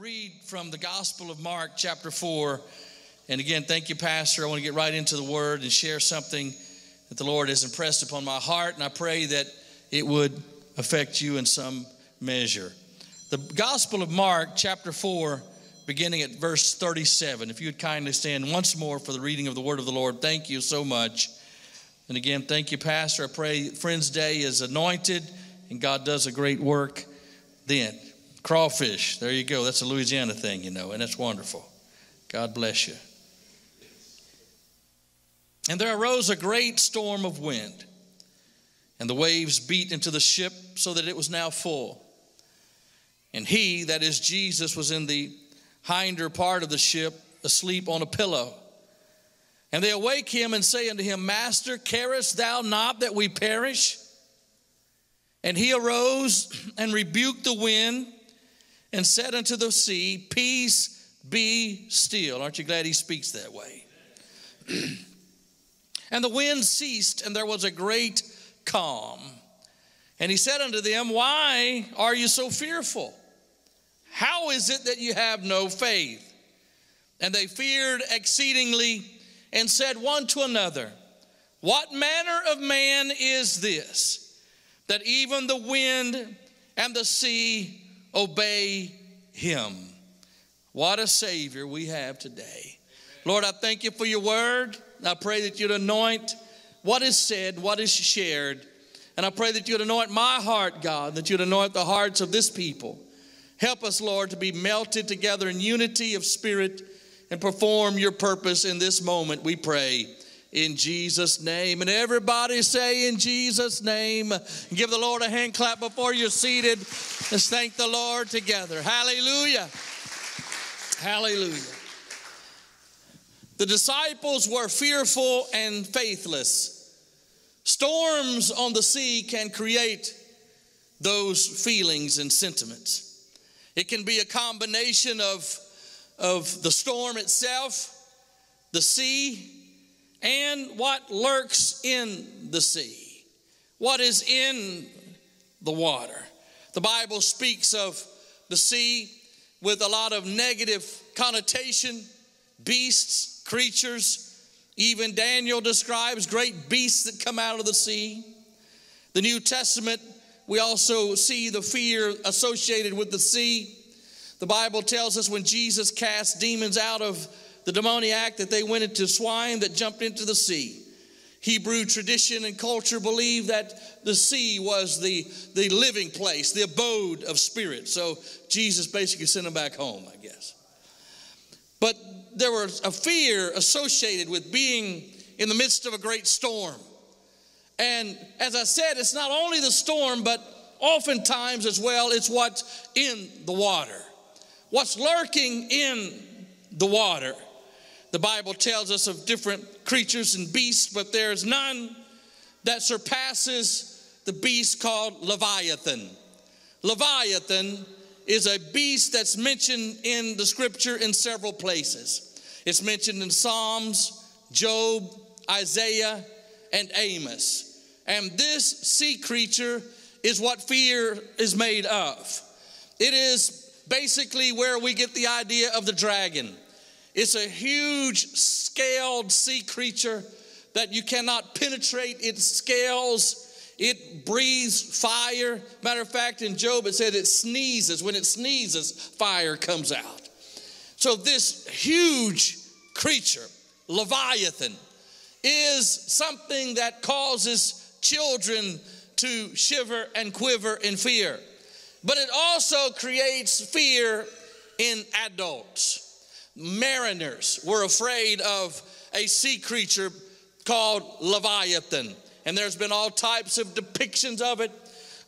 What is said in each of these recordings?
read from the Gospel of Mark, chapter 4. And again, thank you, Pastor. I want to get right into the Word and share something that the Lord has impressed upon my heart, and I pray that it would affect you in some measure. The Gospel of Mark, chapter 4, beginning at verse 37. If you would kindly stand once more for the reading of the Word of the Lord, thank you so much. And again, thank you, Pastor. I pray Friends Day is anointed and God does a great work then. Crawfish, there you go. That's a Louisiana thing, you know, and that's wonderful. God bless you. And there arose a great storm of wind, and the waves beat into the ship so that it was now full. And he, that is Jesus, was in the hinder part of the ship, asleep on a pillow. And they awake him and say unto him, Master, carest thou not that we perish? And he arose and rebuked the wind and said unto the sea, Peace be still. Aren't you glad he speaks that way? and the wind ceased, and there was a great calm. And he said unto them, Why are you so fearful? How is it that you have no faith? And they feared exceedingly and said one to another, What manner of man is this, that even the wind and the sea obey him. What a Savior we have today. Lord, I thank you for your word. I pray that you'd anoint what is said, what is shared. And I pray that you'd anoint my heart, God, that you'd anoint the hearts of this people. Help us, Lord, to be melted together in unity of spirit and perform your purpose in this moment, we pray in Jesus' name. And everybody say in Jesus' name. Give the Lord a hand clap before you're seated. Let's thank the Lord together. Hallelujah. Hallelujah. The disciples were fearful and faithless. Storms on the sea can create those feelings and sentiments. It can be a combination of, of the storm itself, the sea, and what lurks in the sea, what is in the water. The Bible speaks of the sea with a lot of negative connotation beasts, creatures. Even Daniel describes great beasts that come out of the sea. The New Testament, we also see the fear associated with the sea. The Bible tells us when Jesus cast demons out of the demoniac that they went into swine that jumped into the sea. Hebrew tradition and culture believed that the sea was the, the living place, the abode of spirit. So Jesus basically sent them back home, I guess. But there was a fear associated with being in the midst of a great storm. And as I said, it's not only the storm, but oftentimes as well, it's what's in the water, what's lurking in the water. The Bible tells us of different creatures and beasts, but there's none that surpasses the beast called Leviathan. Leviathan is a beast that's mentioned in the scripture in several places. It's mentioned in Psalms, Job, Isaiah, and Amos. And this sea creature is what fear is made of. It is basically where we get the idea of the dragon. It's a huge scaled sea creature that you cannot penetrate its scales. It breathes fire. Matter of fact, in Job it said it sneezes. When it sneezes, fire comes out. So, this huge creature, Leviathan, is something that causes children to shiver and quiver in fear. But it also creates fear in adults mariners were afraid of a sea creature called Leviathan. And there's been all types of depictions of it,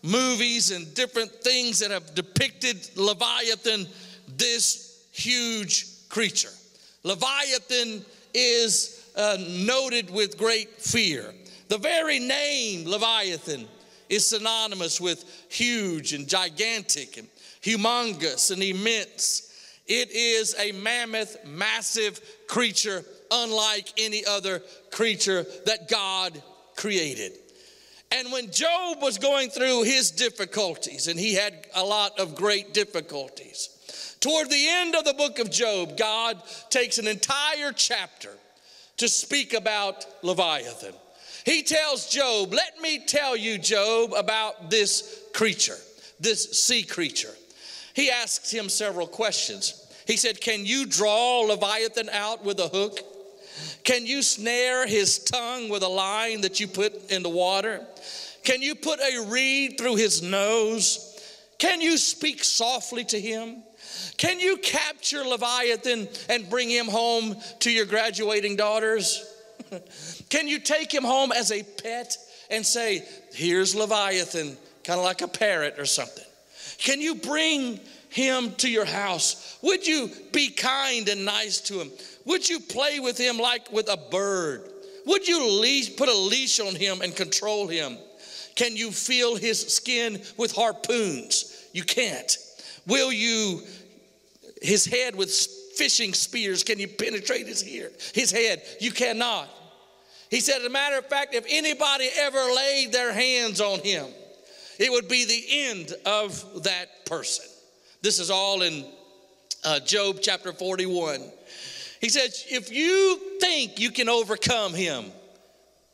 movies and different things that have depicted Leviathan, this huge creature. Leviathan is uh, noted with great fear. The very name Leviathan is synonymous with huge and gigantic and humongous and immense. It is a mammoth, massive creature, unlike any other creature that God created. And when Job was going through his difficulties, and he had a lot of great difficulties, toward the end of the book of Job, God takes an entire chapter to speak about Leviathan. He tells Job, Let me tell you, Job, about this creature, this sea creature. He asks him several questions. He said, Can you draw Leviathan out with a hook? Can you snare his tongue with a line that you put in the water? Can you put a reed through his nose? Can you speak softly to him? Can you capture Leviathan and bring him home to your graduating daughters? Can you take him home as a pet and say, Here's Leviathan, kind of like a parrot or something? Can you bring him to your house? Would you be kind and nice to him? Would you play with him like with a bird? Would you leash, put a leash on him and control him? Can you feel his skin with harpoons? You can't. Will you, his head with fishing spears, can you penetrate his ear? His head? You cannot. He said, as a matter of fact, if anybody ever laid their hands on him, it would be the end of that person. This is all in uh, Job chapter 41. He says, if you think you can overcome him,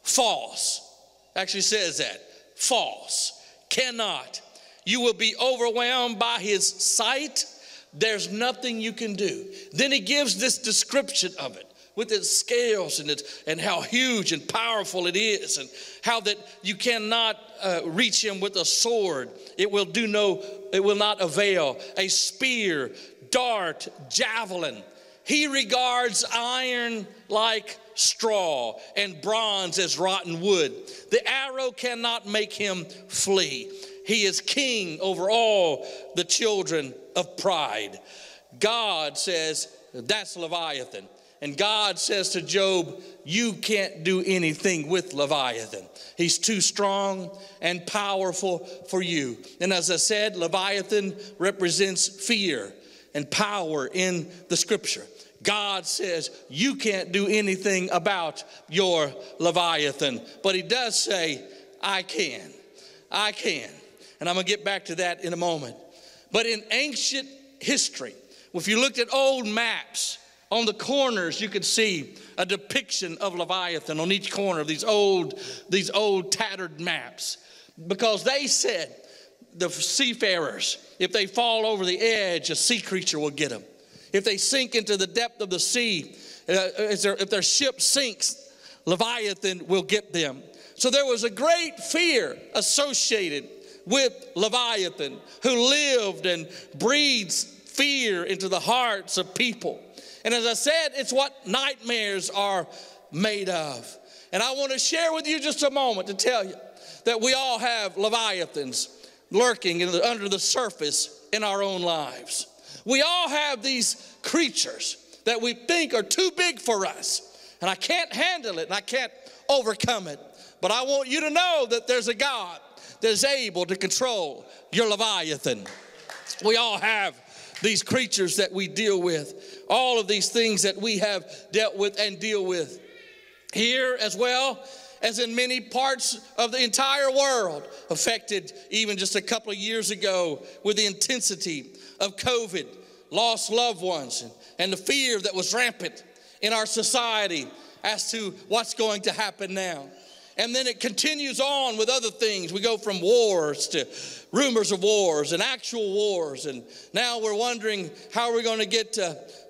false. Actually says that. False. Cannot. You will be overwhelmed by his sight. There's nothing you can do. Then he gives this description of it with its scales and, its, and how huge and powerful it is, and how that you cannot uh, reach him with a sword. It will do no, it will not avail. A spear, dart, javelin. He regards iron like straw and bronze as rotten wood. The arrow cannot make him flee. He is king over all the children of pride. God says, that's Leviathan. And God says to Job, You can't do anything with Leviathan. He's too strong and powerful for you. And as I said, Leviathan represents fear and power in the scripture. God says, You can't do anything about your Leviathan. But He does say, I can. I can. And I'm going to get back to that in a moment. But in ancient history, if you looked at old maps, on the corners, you could see a depiction of Leviathan on each corner of these old, these old tattered maps. Because they said, the seafarers, if they fall over the edge, a sea creature will get them. If they sink into the depth of the sea, uh, if their ship sinks, Leviathan will get them. So there was a great fear associated with Leviathan, who lived and breeds fear into the hearts of people. And as I said, it's what nightmares are made of. And I want to share with you just a moment to tell you that we all have leviathans lurking the, under the surface in our own lives. We all have these creatures that we think are too big for us. And I can't handle it and I can't overcome it. But I want you to know that there's a God that is able to control your Leviathan. We all have these creatures that we deal with, all of these things that we have dealt with and deal with. Here as well as in many parts of the entire world, affected even just a couple of years ago with the intensity of COVID, lost loved ones, and, the fear that was rampant in our society as to what's going to happen now. And then it continues on with other things. We go from wars to rumors of wars and actual wars. And now we're wondering how we're going to get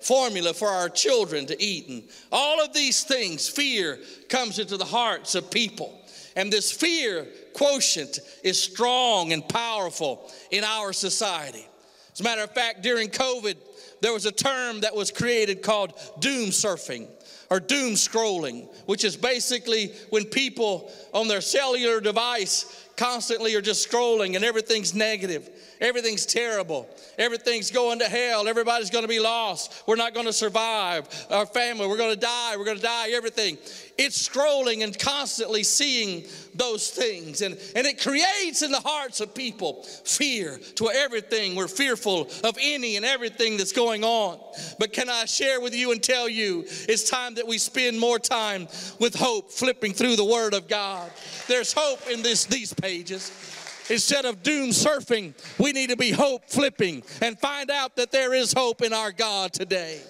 formula for our children to eat. And all of these things, fear comes into the hearts of people. And this fear quotient is strong and powerful in our society. As a matter of fact, during COVID, there was a term that was created called doom surfing or doom scrolling, which is basically when people on their cellular device constantly are just scrolling and everything's negative. Everything's terrible. Everything's going to hell. Everybody's going to be lost. We're not going to survive. Our family, we're going to die. We're going to die. Everything. It's scrolling and constantly seeing those things. And, and it creates in the hearts of people fear to everything. We're fearful of any and everything that's going on. But can I share with you and tell you it's time that we spend more time with hope, flipping through the Word of God. There's hope in this, these pages. Instead of doom surfing, we need to be hope flipping and find out that there is hope in our God today.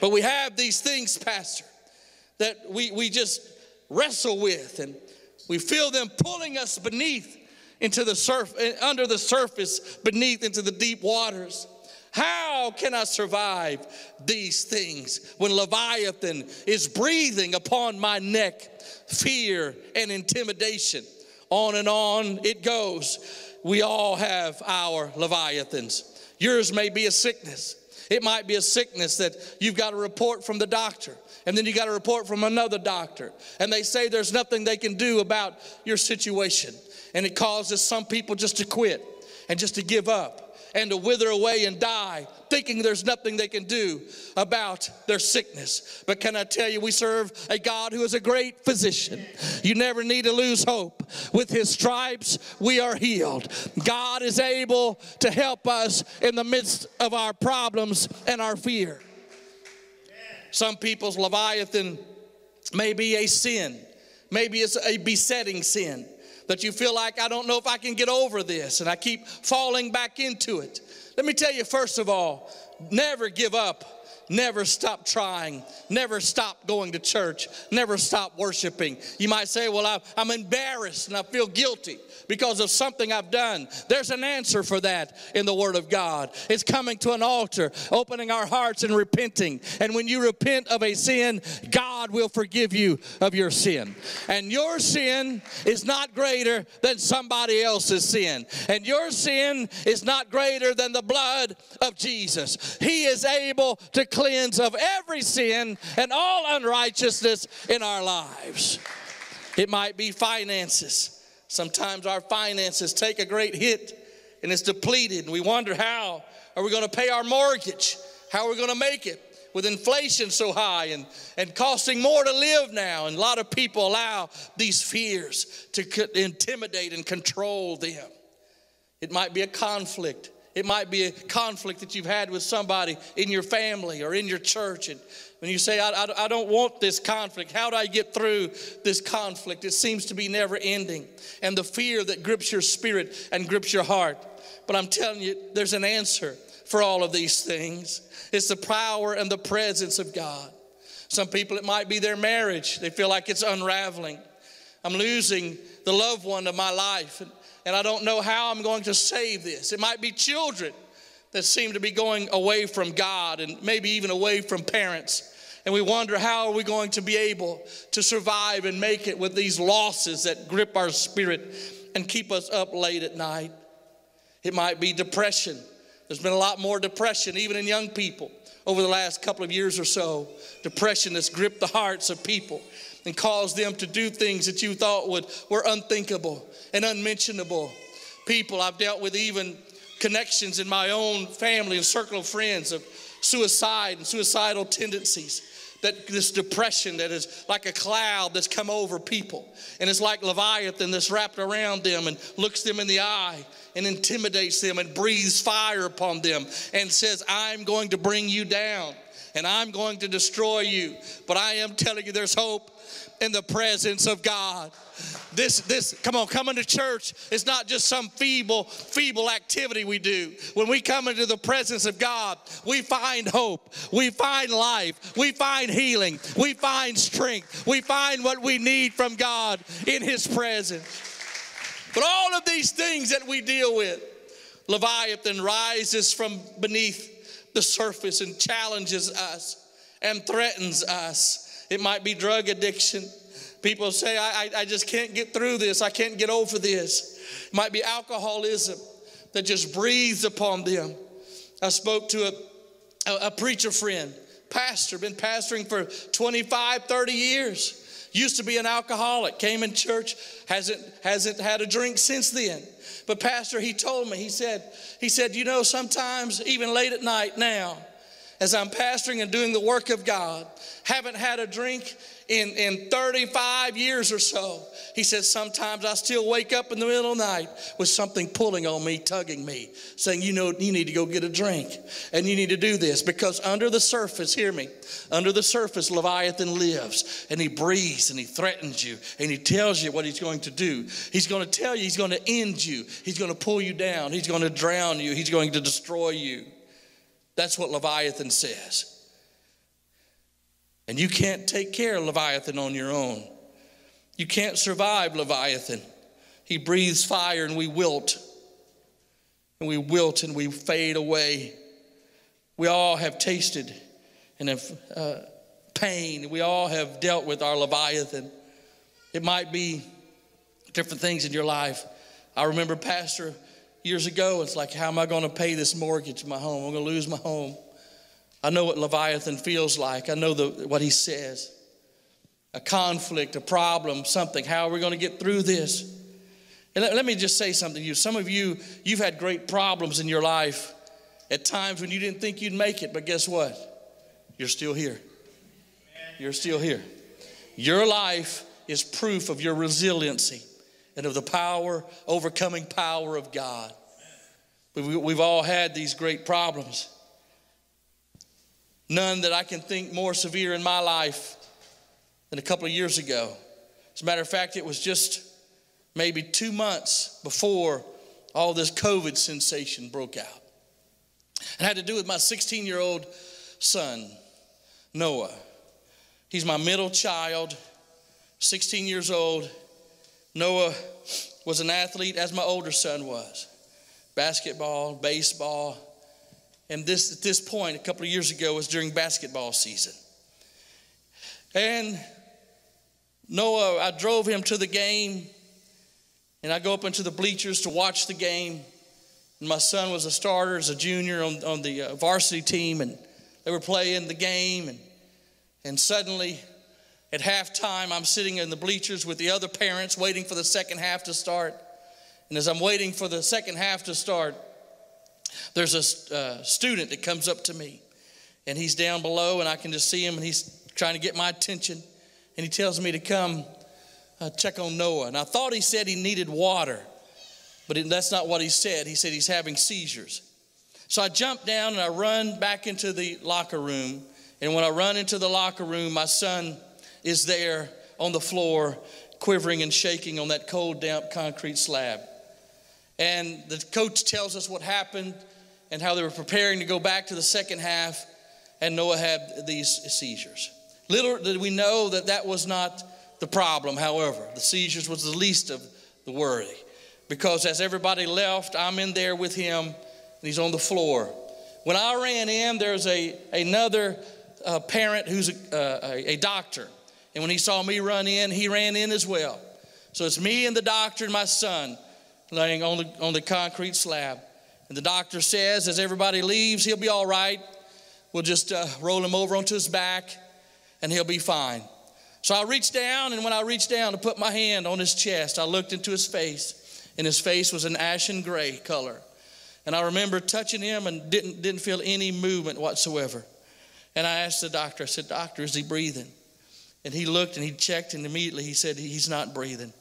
But we have these things, Pastor, that we, we just wrestle with and we feel them pulling us beneath into the surf eh, under the surface beneath into the deep waters how can i survive these things when leviathan is breathing upon my neck fear and intimidation on and on it goes. We all have our leviathans. Yours may be a sickness. It might be a sickness that you've got a report from the doctor and then you got a report from another doctor, and they say there's nothing they can do about your situation. And it causes some people just to quit and just to give up and to wither away and die, thinking there's nothing they can do about their sickness. But can I tell you, we serve a God who is a great physician. You never need to lose hope. With his stripes, we are healed. God is able to help us in the midst of our problems and our fear. Some people's Leviathan may be a sin, maybe it's a besetting sin that you feel like, I don't know if I can get over this, and I keep falling back into it. Let me tell you, first of all, never give up Never stop trying. Never stop going to church. Never stop worshiping. You might say, Well, I'm embarrassed and I feel guilty because of something I've done. There's an answer for that in the Word of God. It's coming to an altar, opening our hearts and repenting. And when you repent of a sin, God will forgive you of your sin. And your sin is not greater than somebody else's sin. And your sin is not greater than the blood of Jesus. He is able to cleanse of every sin and all unrighteousness in our lives. It might be finances. Sometimes our finances take a great hit and it's depleted, and we wonder how are we going to pay our mortgage? How are we going to make it? With inflation so high and, and costing more to live now, and a lot of people allow these fears to intimidate and control them. It might be a conflict it might be a conflict that you've had with somebody in your family or in your church. And when you say, I, I, I, don't want this conflict, how do I get through this conflict? It seems to be never ending. And the fear that grips your spirit and grips your heart. But I'm telling you, there's an answer for all of these things it's the power and the presence of God. Some people, it might be their marriage, they feel like it's unraveling. I'm losing the loved one of my life. And and I don't know how I'm going to save this. It might be children that seem to be going away from God and maybe even away from parents. And we wonder how are we going to be able to survive and make it with these losses that grip our spirit and keep us up late at night. It might be depression. There's been a lot more depression, even in young people, over the last couple of years or so. Depression that's gripped the hearts of people and caused them to do things that you thought would, were unthinkable and unmentionable. People I've dealt with, even connections in my own family and circle of friends of suicide and suicidal tendencies. That this depression that is like a cloud that's come over people. And it's like Leviathan that's wrapped around them and looks them in the eye and intimidates them and breathes fire upon them and says, I'm going to bring you down and I'm going to destroy you. But I am telling you, there's hope in the presence of God. This, this, come on, coming to church is not just some feeble, feeble activity we do. When we come into the presence of God, we find hope, we find life, we find healing, we find strength, we find what we need from God in His presence. But all of these things that we deal with, Leviathan rises from beneath the surface and challenges us and threatens us it might be drug addiction. People say, I, I, I just can't get through this. I can't get over this. It might be alcoholism that just breathes upon them. I spoke to a, a, a preacher friend, pastor, been pastoring for 25, 30 years. Used to be an alcoholic, came in church, hasn't, hasn't had a drink since then. But pastor, he told me, he said, he said, you know, sometimes even late at night now, as I'm pastoring and doing the work of God, haven't had a drink in, in 35 years or so. He said, Sometimes I still wake up in the middle of the night with something pulling on me, tugging me, saying, You know, you need to go get a drink and you need to do this because under the surface, hear me, under the surface, Leviathan lives and he breathes and he threatens you and he tells you what he's going to do. He's going to tell you he's going to end you, he's going to pull you down, he's going to drown you, he's going to destroy you. That's what Leviathan says. And you can't take care of Leviathan on your own. You can't survive Leviathan. He breathes fire and we wilt. And we wilt and we fade away. We all have tasted and have uh, pain. We all have dealt with our Leviathan. It might be different things in your life. I remember, Pastor, years ago, it's like, how am I going to pay this mortgage, my home? I'm going to lose my home. I know what Leviathan feels like. I know the, what he says a conflict, a problem, something. How are we going to get through this? And let, let, me just say something to you. Some of you, you've had great problems in your life at times when you didn't think you'd make it, but guess what? You're still here. You're still here. Your life is proof of your resiliency and of the power, overcoming power of God. We've all had these great problems. None that I can think more severe in my life than a couple of years ago. As a matter of fact, it was just maybe two months before all this COVID sensation broke out. It had to do with my 16 year old son, Noah. He's my middle child, 16 years old. Noah was an athlete, as my older son was basketball, baseball, and this, at this point, a couple of years ago, was during basketball season. And Noah, I drove him to the game, and I go up into the bleachers to watch the game. And my son was a starter as a junior on, on the uh, varsity team, and they were playing the game. And, and suddenly, at halftime, I'm sitting in the bleachers with the other parents waiting for the second half to start. And as I'm waiting for the second half to start, there's a uh, student that comes up to me, and he's down below, and I can just see him, and he's trying to get my attention. And he tells me to come uh, check on Noah. And I thought he said he needed water, but it, that's not what he said. He said he's having seizures. So I jump down and I run back into the locker room. And when I run into the locker room, my son is there on the floor, quivering and shaking on that cold, damp concrete slab. And the coach tells us what happened and how they were preparing to go back to the second half, and Noah had these seizures. Little did we know that that was not the problem, however. The seizures was the least of the worry. Because as everybody left, I'm in there with him, and he's on the floor. When I ran in, there's a, another uh, parent who's a, uh, a, a doctor. And when he saw me run in, he ran in as well. So it's me and the doctor and my son laying on the, on the concrete slab. And the doctor says, as everybody leaves, he'll be all right. We'll just uh, roll him over onto his back and he'll be fine. So I reached down, and when I reached down to put my hand on his chest, I looked into his face, and his face was an ashen gray color. And I remember touching him and didn't, didn't feel any movement whatsoever. And I asked the doctor, I said, Doctor, is he breathing? And he looked and he checked, and immediately he said, He's not breathing.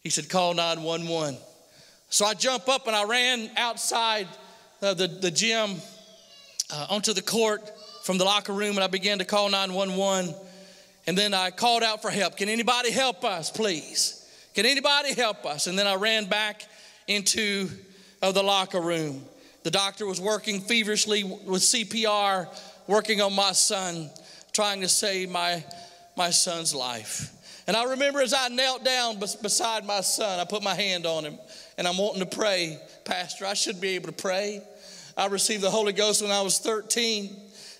He said, Call 911. So I jump up and I ran outside uh, the, the gym uh, onto the court from the locker room and I began to call 911. And then I called out for help. Can anybody help us, please? Can anybody help us? And then I ran back into uh, the locker room. The doctor was working feverishly with CPR, working on my son, trying to save my, my son's life. And I remember as I knelt down beside my son, I put my hand on him and I'm wanting to pray. Pastor, I should be able to pray. I received the Holy Ghost when I was 13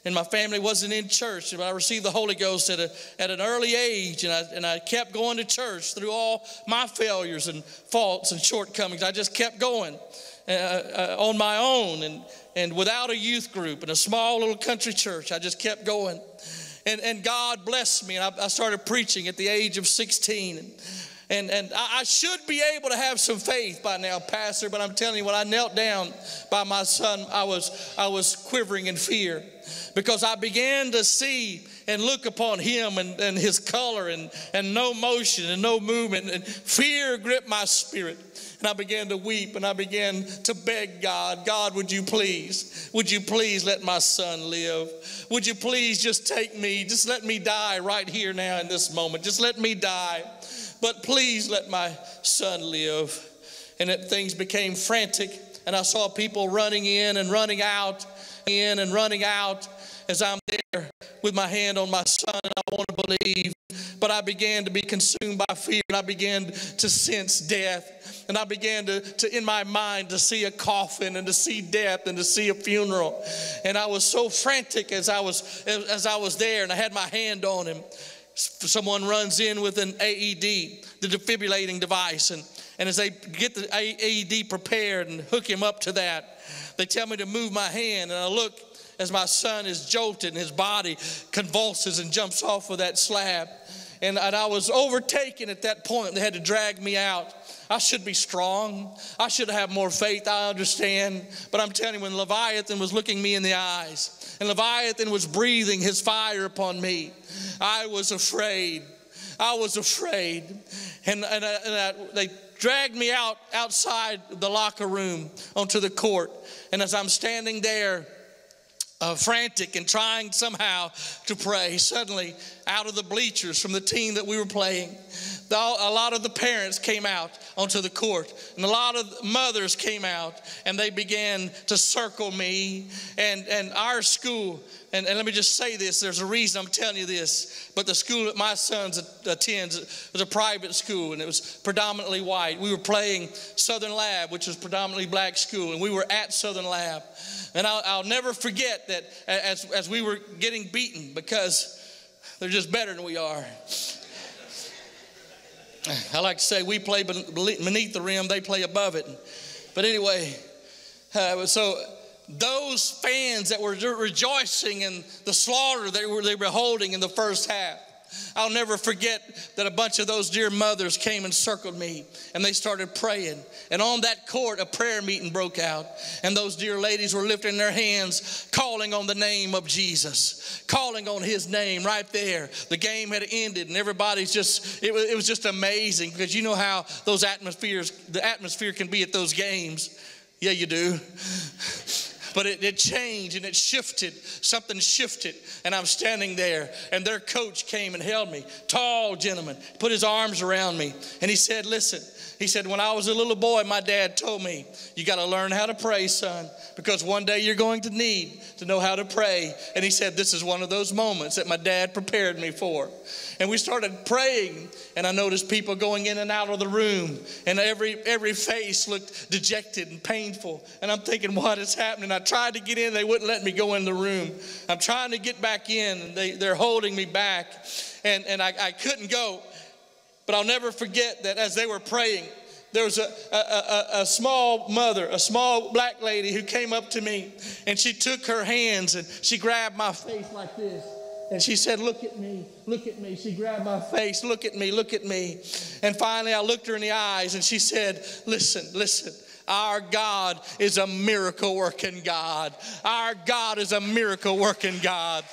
and my family wasn't in church. But I received the Holy Ghost at, a, at an early age, and I, and I kept going to church through all my failures and faults and shortcomings. I just kept going uh, uh, on my own and, and without a youth group in a small little country church. I just kept going. And, and God blessed me, and I, I started preaching at the age of 16. And, And, and I should be able to have some faith by now, Pastor, but I'm telling you, when I knelt down by my son, I was, I was quivering in fear because I began to see and look upon him and, and his color and, and no motion and no movement. And fear gripped my spirit. And I began to weep and I began to beg God, God, would you please, would you please let my son live? Would you please just take me, just let me die right here now in this moment. Just let me die but please let my son live. And it, things became frantic, and I saw people running in and running out, in and running out as I'm there with my hand on my son, I want to believe. But I began to be consumed by fear, and I began to sense death. And I began to, to, in my mind, to see a coffin and to see death and to see a funeral. And I was so frantic as I was as I was there, and I had my hand on him someone runs in with an AED, the defibrillating device, and, and as they get the AED prepared and hook him up to that, they tell me to move my hand, and I look as my son is jolted and his body convulses and jumps off of that slab. And, and I was overtaken at that point. They had to drag me out. I should be strong. I should have more faith. I understand. But I'm telling you, when Leviathan was looking me in the eyes and Leviathan was breathing his fire upon me, I was afraid. I was afraid. And, and, I, and I, they dragged me out outside the locker room onto the court. And as I'm standing there, uh, frantic and trying somehow to pray, suddenly out of the bleachers from the team that we were playing, the, a lot of the parents came out onto the court, and a lot of mothers came out, and they began to circle me. And, and our school and, and, let me just say this there's a reason I'm telling you this, but the school that my son attends was a private school and it was predominantly white. We were playing Southern Lab, which was predominantly black school, and we were at Southern Lab. And I'll, I'll never forget that as, as we were getting beaten because they're just better than we are. I like to say we play beneath the rim, they play above it. But anyway, uh, so those fans that were rejoicing in the slaughter were, they were holding in the first half. I'll never forget that a bunch of those dear mothers came and circled me and they started praying. And on that court, a prayer meeting broke out. And those dear ladies were lifting their hands, calling on the name of Jesus, calling on his name right there. The game had ended and everybody's just, it was, it was just amazing because you know how those atmospheres, the atmosphere can be at those games. Yeah, you do. But it, it changed and it shifted. Something shifted. And I'm standing there, and their coach came and held me. Tall gentleman, put his arms around me. And he said, Listen, he said, When I was a little boy, my dad told me, You got to learn how to pray, son, because one day you're going to need to know how to pray. And he said, This is one of those moments that my dad prepared me for. And we started praying, and I noticed people going in and out of the room, and every every face looked dejected and painful. And I'm thinking, what is happening? I tried to get in, they wouldn't let me go in the room. I'm trying to get back in, and they, they're holding me back, and, and I, I couldn't go. But I'll never forget that as they were praying, there was a, a, a, a, small mother, a small black lady who came up to me and she took her hands and she grabbed my face like this. And she said, Look at me, look at me. She grabbed my face, look at me, look at me. And finally, I looked her in the eyes and she said, Listen, listen. Our God is a miracle working God. Our God is a miracle working God.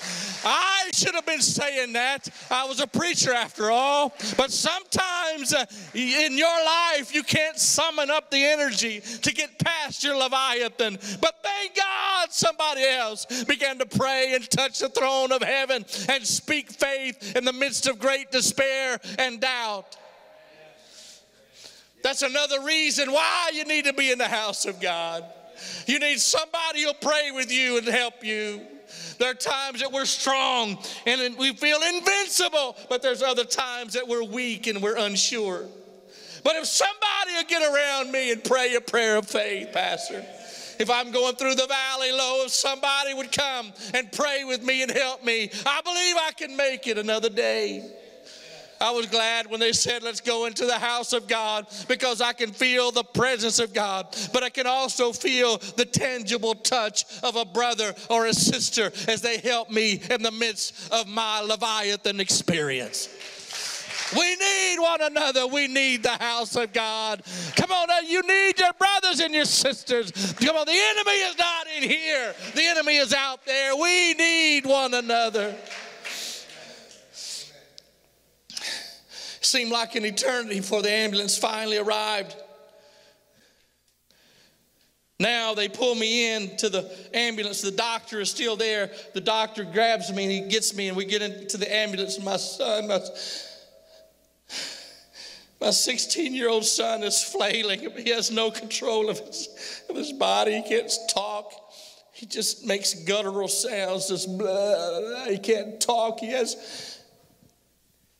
I should have been saying that. I was a preacher after all. But sometimes uh, in your life, you can't summon up the energy to get past your Leviathan. But thank God somebody else began to pray and touch the throne of heaven and speak faith in the midst of great despair and doubt. That's another reason why you need to be in the house of God. You need somebody who'll pray with you and help you. There are times that we're strong and we feel invincible, but there's other times that we're weak and we're unsure. But if somebody would get around me and pray a prayer of faith, Pastor, if I'm going through the valley low, if somebody would come and pray with me and help me, I believe I can make it another day. I was glad when they said, Let's go into the house of God because I can feel the presence of God, but I can also feel the tangible touch of a brother or a sister as they help me in the midst of my Leviathan experience. We need one another. We need the house of God. Come on, you need your brothers and your sisters. Come on, the enemy is not in here, the enemy is out there. We need one another. Seemed like an eternity before the ambulance finally arrived. Now they pull me in to the ambulance. The doctor is still there. The doctor grabs me and he gets me, and we get into the ambulance. My son, my, my 16 year old son is flailing. He has no control of his, of his body. He can't talk. He just makes guttural sounds, just blah, blah. He can't talk. He has,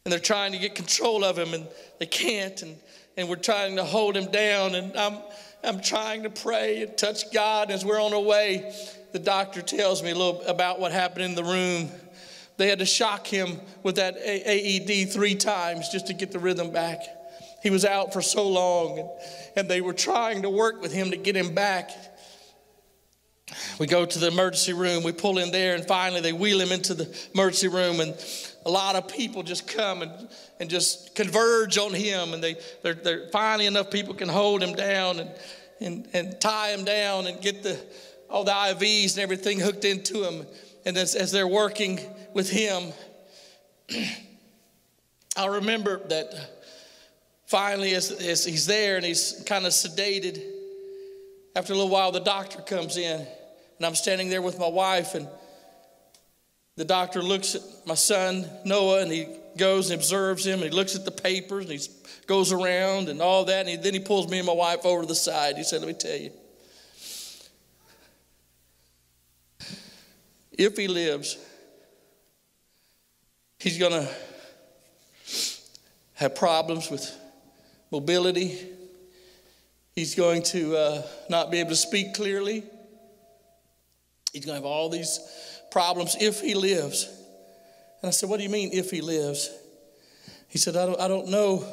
and they're trying to get control of him, and they can't. And, and we're trying to hold him down. And I'm, I'm trying to pray and touch God. As we're on our way, the doctor tells me a little about what happened in the room. They had to shock him with that AED three times just to get the rhythm back. He was out for so long, and, and they were trying to work with him to get him back. We go to the emergency room, we pull in there, and finally they wheel him into the emergency room, and a lot of people just come and, and just converge on him, and they, they're, they're finally enough people can hold him down and, and, and tie him down and get the, all the IVs and everything hooked into him. And as, as they're working with him, I remember that finally, as, as he's there and he's kind of sedated, after a little while, the doctor comes in, and I'm standing there with my wife, and the doctor looks at my son Noah, and he goes and observes him, and he looks at the papers, and he goes around and all that, and he, then he pulls me and my wife over to the side. He said, "Let me tell you." If he lives, he's going to have problems with mobility. He's going to uh, not be able to speak clearly. He's going to have all these problems if he lives. And I said, What do you mean if he lives? He said, I don't, I don't know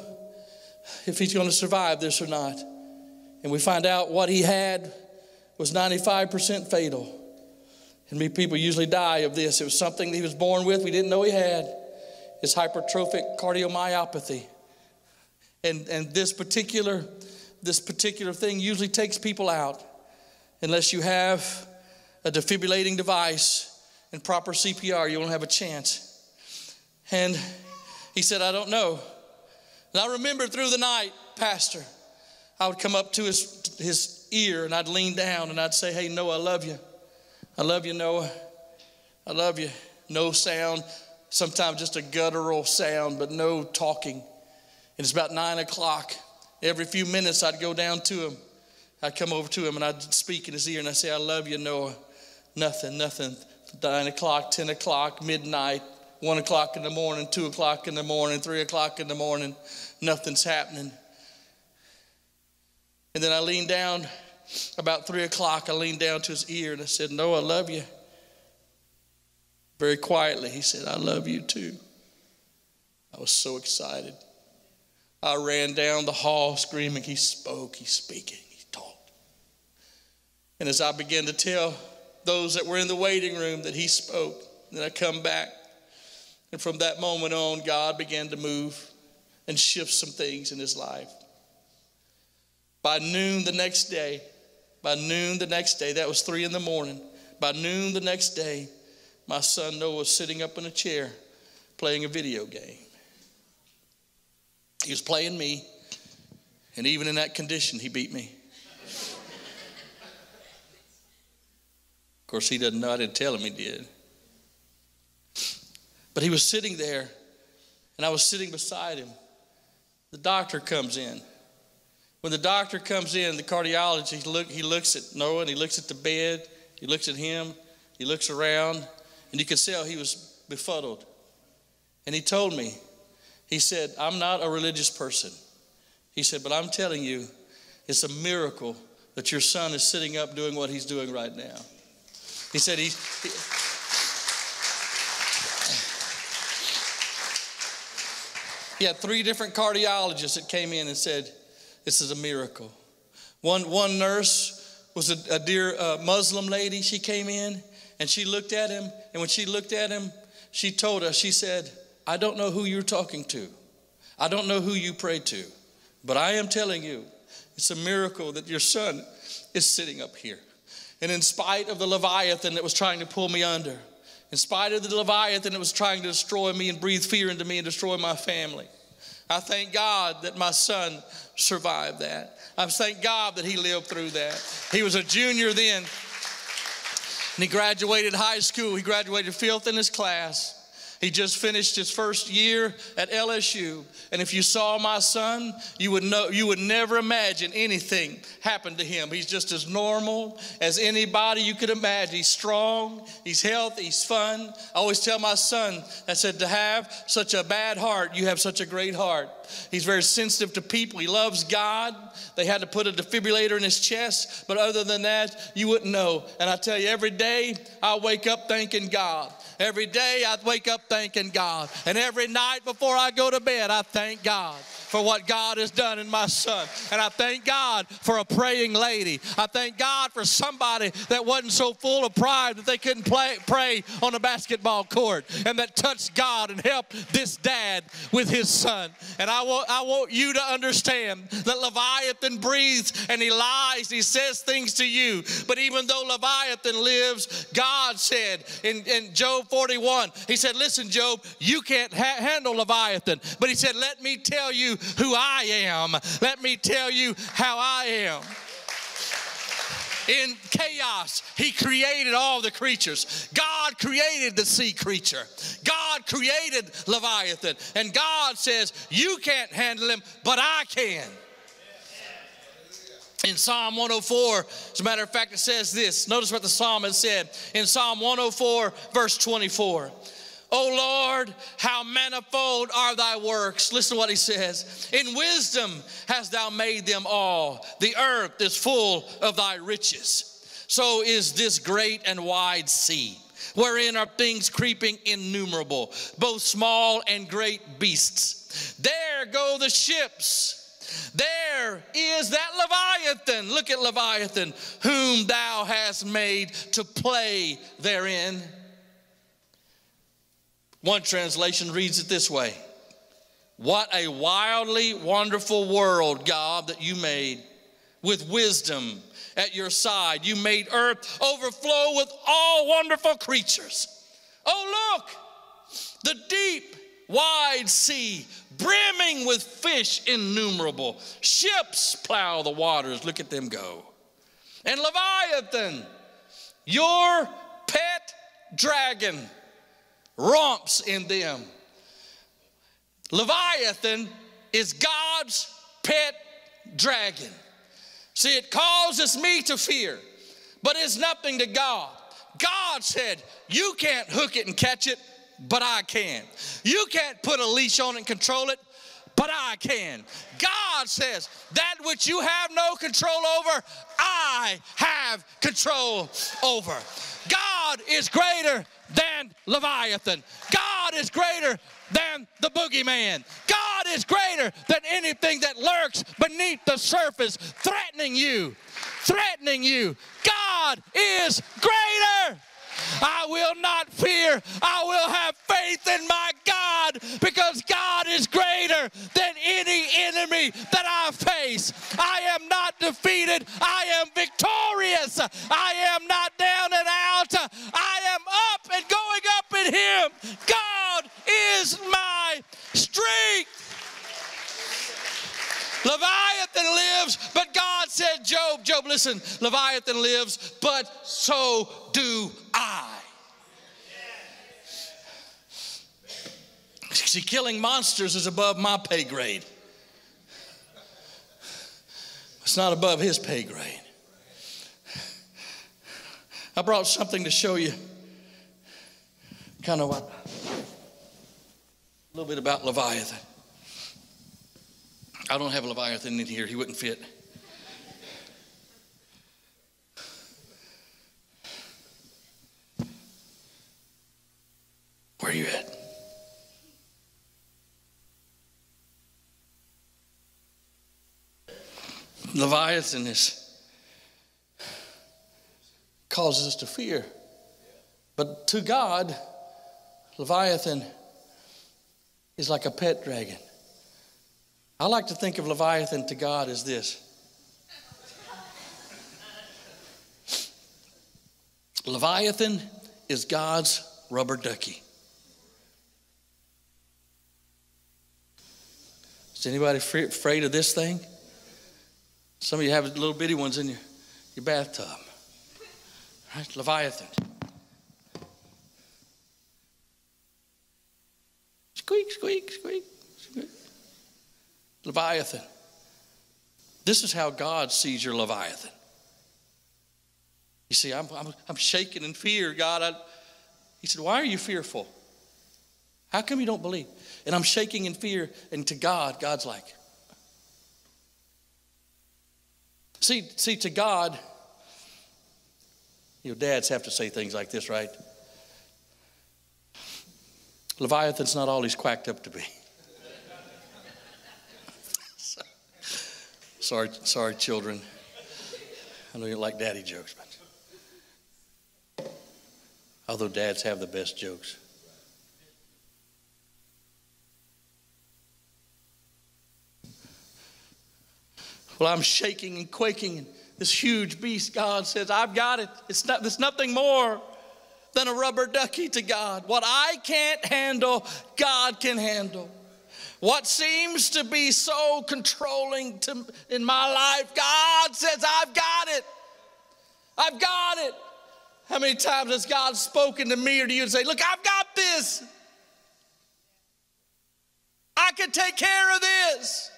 if he's going to survive this or not. And we find out what he had was 95% fatal. And people usually die of this. It was something that he was born with, we didn't know he had. It's hypertrophic cardiomyopathy. And, and this particular this particular thing usually takes people out unless you have a defibrillating device and proper CPR, you won't have a chance. And he said, I don't know. And I remember through the night, Pastor, I would come up to his, his ear and I'd lean down and I'd say, Hey, Noah, I love you. I love you, Noah. I love you. No sound, sometimes just a guttural sound, but no talking. And it's about nine o'clock. Every few minutes, I'd go down to him. I'd come over to him and I'd speak in his ear and I'd say, I love you, Noah. Nothing, nothing. Nine o'clock, 10 o'clock, midnight, one o'clock in the morning, two o'clock in the morning, three o'clock in the morning. Nothing's happening. And then I leaned down about three o'clock, I leaned down to his ear and I said, No, I love you. Very quietly, he said, I love you too. I was so excited. I ran down the hall screaming, He spoke, He's speaking, He talked. And as I began to tell those that were in the waiting room that He spoke, then I come back. And from that moment on, God began to move and shift some things in his life. By noon the next day, by noon the next day, that was three in the morning. By noon the next day, my son Noah was sitting up in a chair playing a video game. He was playing me, and even in that condition, he beat me. Course, he doesn't know. I didn't tell him he did. But he was sitting there, and I was sitting beside him. The doctor comes in. When the doctor comes in, the cardiologist, look, he looks at Noah and he looks at the bed, he looks at him, he looks around, and you could tell he was befuddled. And he told me, he said, I'm not a religious person. He said, but I'm telling you, it's a miracle that your son is sitting up doing what he's doing right now. He said, he, he He had three different cardiologists that came in and said, this is a miracle. One, one nurse was a, a dear uh, Muslim lady. She came in and she looked at him. And when she looked at him, she told us, she said, I don't know who you're talking to. I don't know who you pray to, but I am telling you, it's a miracle that your son is sitting up here. And in spite of the Leviathan that was trying to pull me under, in spite of the Leviathan that was trying to destroy me and breathe fear into me and destroy my family, I thank God that my son survived that. I thank God that he lived through that. He was a junior then, and he graduated high school. He graduated fifth in his class. He just finished his first year at LSU. And if you saw my son, you would know you would never imagine anything happened to him. He's just as normal as anybody you could imagine. He's strong, he's healthy, he's fun. I always tell my son, I said, to have such a bad heart, you have such a great heart. He's very sensitive to people. He loves God. They had to put a defibrillator in his chest, but other than that, you wouldn't know. And I tell you, every day I wake up thanking God. Every day I wake up thanking God. And every night before I go to bed, I thank God for what God has done in my son. And I thank God for a praying lady. I thank God for somebody that wasn't so full of pride that they couldn't play, pray on a basketball court and that touched God and helped this dad with his son. And I want, I want you to understand that Leviathan breathes and he lies, he says things to you. But even though Leviathan lives, God said in, in Job 41, he said, Listen, Job, you can't ha- handle Leviathan. But he said, Let me tell you who I am. Let me tell you how I am. In chaos, he created all the creatures. God created the sea creature. God created Leviathan. And God says, You can't handle him, but I can. In Psalm 104, as a matter of fact, it says this. Notice what the psalmist said in Psalm 104, verse 24. O Lord, how manifold are thy works. Listen to what he says. In wisdom hast thou made them all. The earth is full of thy riches. So is this great and wide sea, wherein are things creeping innumerable, both small and great beasts. There go the ships. There is that Leviathan. Look at Leviathan, whom thou hast made to play therein. One translation reads it this way What a wildly wonderful world, God, that you made with wisdom at your side. You made earth overflow with all wonderful creatures. Oh, look, the deep, wide sea, brimming with fish innumerable. Ships plow the waters. Look at them go. And Leviathan, your pet dragon romps in them. Leviathan is God's pet dragon. See, it causes me to fear, but it's nothing to God. God said, You can't hook it and catch it, but I can. You can't put a leash on it and control it, but I can. God says, That which you have no control over, I have control over. God is greater than Leviathan. God is greater than the boogeyman. God is greater than anything that lurks beneath the surface, threatening you. Threatening you. God is greater. I will not fear. I will have faith in my God because God is greater than any enemy that I face. I am not defeated. I am victorious. I am not down and out. I am up and going up in Him. God is my strength. Leviathan lives, but God said, Job, Job, listen, Leviathan lives, but so do I. See, killing monsters is above my pay grade. It's not above his pay grade. I brought something to show you kind of what a little bit about Leviathan. I don't have Leviathan in here, he wouldn't fit. Where are you at? Leviathan is causes us to fear. But to God, Leviathan is like a pet dragon. I like to think of Leviathan to God as this Leviathan is God's rubber ducky. Is anybody afraid of this thing? Some of you have little bitty ones in your, your bathtub. Right? Leviathan. Squeak, squeak, squeak, squeak. Leviathan. This is how God sees your Leviathan. You see, I'm, I'm, I'm shaking in fear, God. I, he said, Why are you fearful? How come you don't believe? And I'm shaking in fear, and to God, God's like, See, see, to God, you know, dads have to say things like this, right? Leviathan's not all he's quacked up to be. sorry, sorry, children. I know you like daddy jokes, but although dads have the best jokes. Well, I'm shaking and quaking, and this huge beast, God says, I've got it. It's not, nothing more than a rubber ducky to God. What I can't handle, God can handle. What seems to be so controlling to, in my life, God says, I've got it. I've got it. How many times has God spoken to me or to you and say, Look, I've got this. I can take care of this.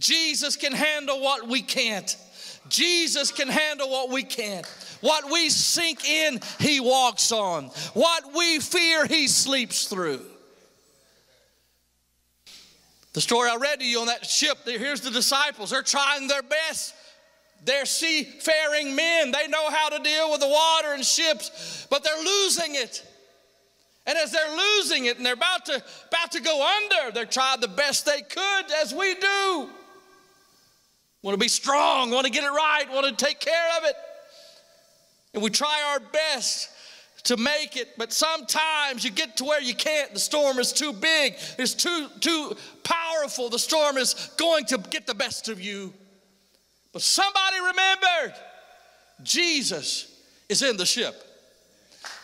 Jesus can handle what we can't. Jesus can handle what we can't. What we sink in, He walks on. What we fear, He sleeps through. The story I read to you on that ship, here's the disciples. They're trying their best. They're seafaring men. They know how to deal with the water and ships, but they're losing it. And as they're losing it and they're about to, about to go under, they're trying the best they could, as we do. Want to be strong, want to get it right, want to take care of it. And we try our best to make it, but sometimes you get to where you can't. The storm is too big, it's too, too powerful. The storm is going to get the best of you. But somebody remembered Jesus is in the ship.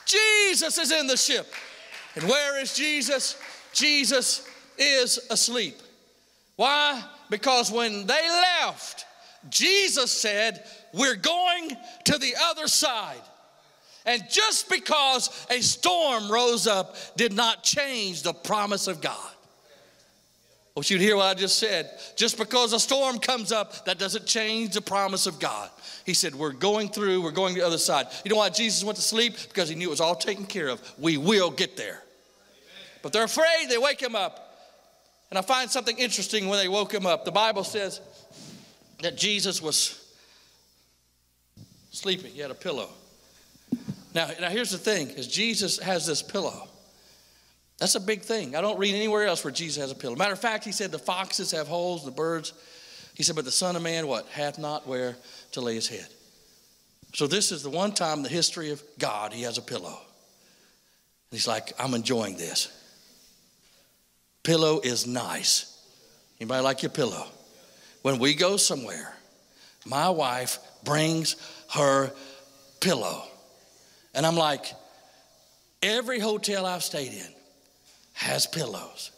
Jesus is in the ship. And where is Jesus? Jesus is asleep. Why? Because when they left, Jesus said, We're going to the other side. And just because a storm rose up did not change the promise of God. I want you to hear what I just said. Just because a storm comes up, that doesn't change the promise of God. He said, We're going through, we're going to the other side. You know why Jesus went to sleep? Because he knew it was all taken care of. We will get there. But they're afraid, they wake him up. And I find something interesting when they woke him up. The Bible says that Jesus was sleeping, he had a pillow. Now, now here's the thing is Jesus has this pillow. That's a big thing. I don't read anywhere else where Jesus has a pillow. Matter of fact, he said the foxes have holes, the birds. He said, but the Son of Man, what? Hath not where to lay his head. So this is the one time in the history of God he has a pillow. And he's like, I'm enjoying this. Pillow is nice. Anybody like your pillow? When we go somewhere, my wife brings her pillow. And I'm like, every hotel I've stayed in has pillows.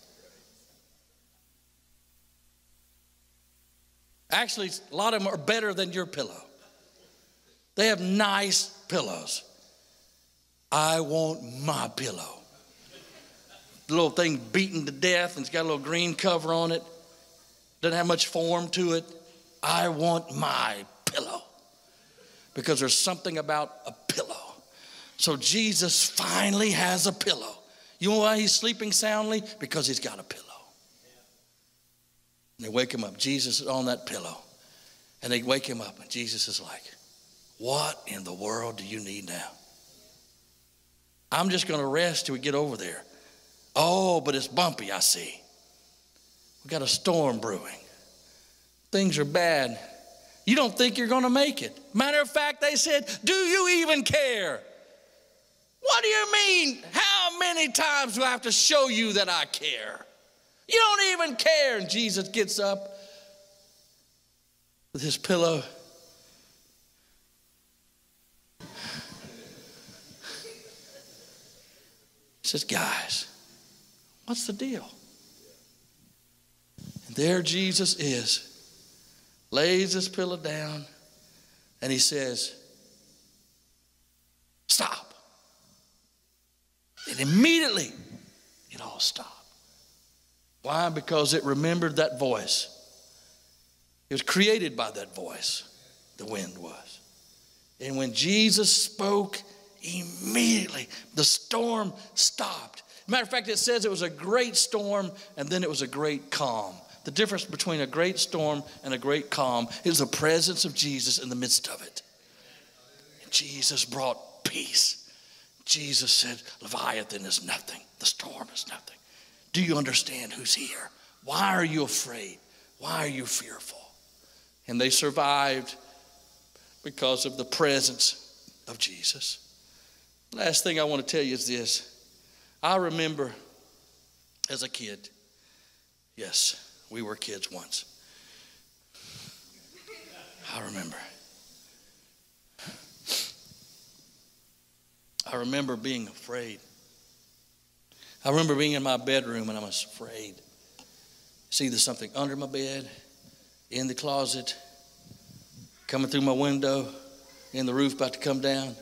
Actually, a lot of them are better than your pillow. They have nice pillows. I want my pillow little thing beaten to death and it's got a little green cover on it. Doesn't have much form to it. I want my pillow because there's something about a pillow. So Jesus finally has a pillow. You know why he's sleeping soundly? Because he's got a pillow. And they wake him up. Jesus is on that pillow. And they wake him up, and Jesus is like, What in the world do you need now? I'm just going to rest till we get over there. Oh, but it's bumpy, I see. We got a storm brewing. Things are bad. You don't think you're going to make it. Matter of fact, they said, Do you even care? What do you mean? How many times do I have to show you that I care? You don't even care. And Jesus gets up with his pillow. He says, Guys, what's the deal? And there Jesus is, lays his pillow down, and he says, Stop. And immediately it all stopped. Why? Because it remembered that voice. It was created by that voice, the wind was. And when Jesus spoke, immediately the storm stopped. Matter of fact, it says it was a great storm and then it was a great calm. The difference between a great storm and a great calm is the presence of Jesus in the midst of it. Jesus brought peace. Jesus said, Leviathan is nothing, the storm is nothing. Do you understand who's here? Why are you afraid? Why are you fearful? And they survived because of the presence of Jesus. Last thing I want to tell you is this. I remember as a kid, yes, we were kids once. I remember. I remember being afraid. I remember being in my bedroom and I was afraid. See, there's something under my bed, in the closet, coming through my window, in the roof about to come down.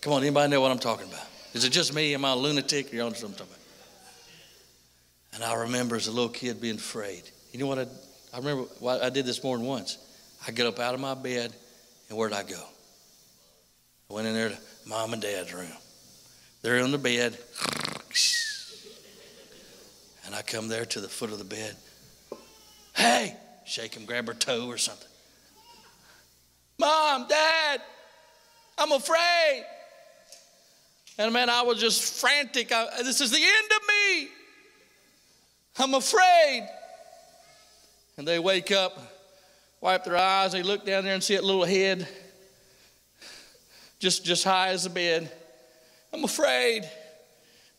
Come on, anybody know what I'm talking about? Is it just me? Am I a lunatic? You know what I'm talking about? And I remember as a little kid being afraid. You know what I, I remember? Well, I did this more than once. I get up out of my bed, and where'd I go? I went in there to mom and dad's room. They're in the bed. And I come there to the foot of the bed. Hey, shake him, grab her toe or something. Mom, Dad, I'm afraid. And man, I was just frantic. I, this is the end of me. I'm afraid. And they wake up, wipe their eyes, they look down there and see that little head just, just high as the bed. I'm afraid.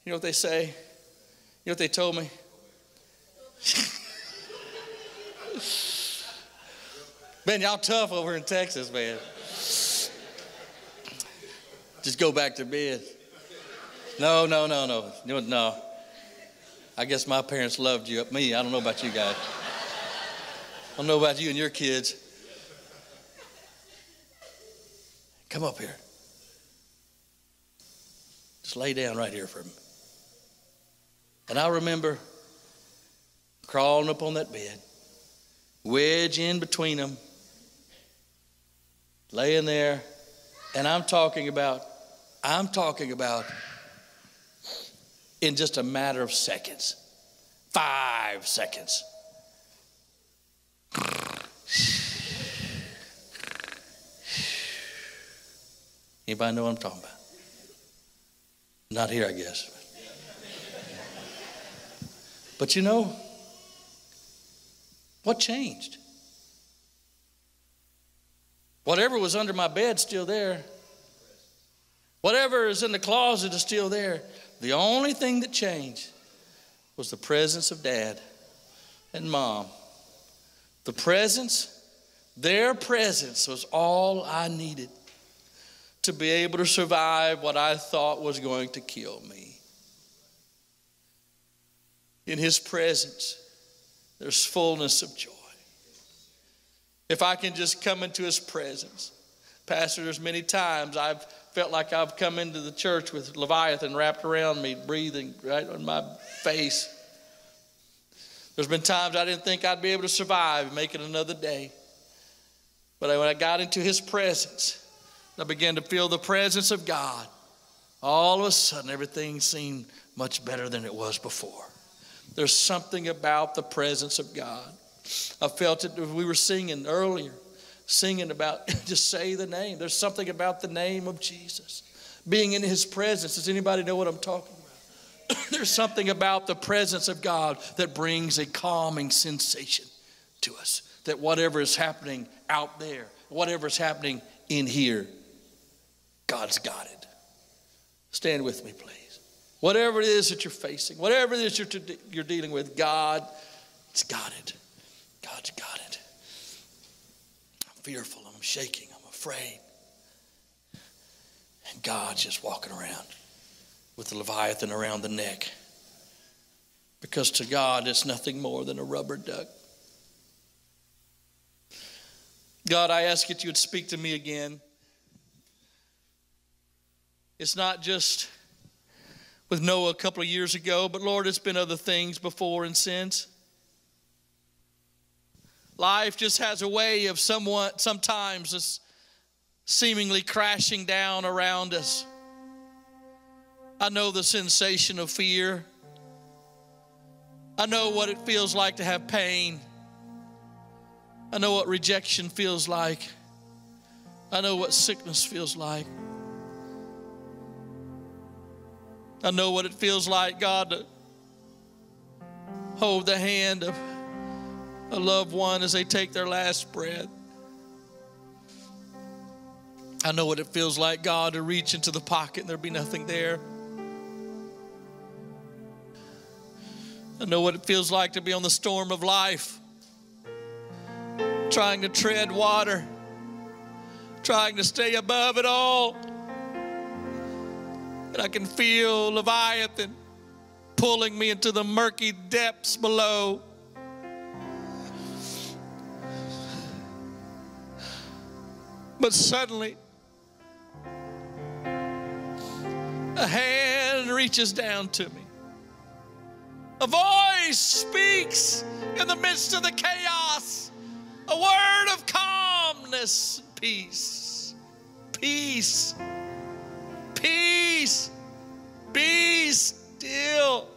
You know what they say? You know what they told me? man, y'all tough over in Texas, man. Just go back to bed. No, no, no, no. No. I guess my parents loved you. Me, I don't know about you guys. I don't know about you and your kids. Come up here. Just lay down right here for me. And I remember crawling up on that bed, wedge in between them, laying there, and I'm talking about, I'm talking about in just a matter of seconds, five seconds. Anybody know what I'm talking about? Not here, I guess. But you know, what changed? Whatever was under my bed still there. Whatever is in the closet is still there. The only thing that changed was the presence of dad and mom. The presence, their presence was all I needed to be able to survive what I thought was going to kill me. In His presence, there's fullness of joy. If I can just come into His presence, Pastor, there's many times I've felt like I've come into the church with Leviathan wrapped around me, breathing right on my face. There's been times I didn't think I'd be able to survive and make it another day. But when I got into His presence, I began to feel the presence of God. All of a sudden, everything seemed much better than it was before. There's something about the presence of God. I felt it we were singing earlier, singing about just say the name. There's something about the name of Jesus. Being in his presence. Does anybody know what I'm talking about? There's something about the presence of God that brings a calming sensation to us. That whatever is happening out there, whatever is happening in here, God's got it. Stand with me, please. Whatever it is that you're facing, whatever it is you're, you're dealing with, God, it's got it. God's got it. Fearful, I'm shaking, I'm afraid. And God's just walking around with the Leviathan around the neck. Because to God, it's nothing more than a rubber duck. God, I ask that you would speak to me again. It's not just with Noah a couple of years ago, but Lord, it's been other things before and since. Life just has a way of somewhat, sometimes just seemingly crashing down around us. I know the sensation of fear. I know what it feels like to have pain. I know what rejection feels like. I know what sickness feels like. I know what it feels like, God, to hold the hand of a loved one as they take their last breath. I know what it feels like, God, to reach into the pocket and there be nothing there. I know what it feels like to be on the storm of life, trying to tread water, trying to stay above it all. And I can feel Leviathan pulling me into the murky depths below. But suddenly, a hand reaches down to me. A voice speaks in the midst of the chaos. A word of calmness, peace, peace peace. Be still.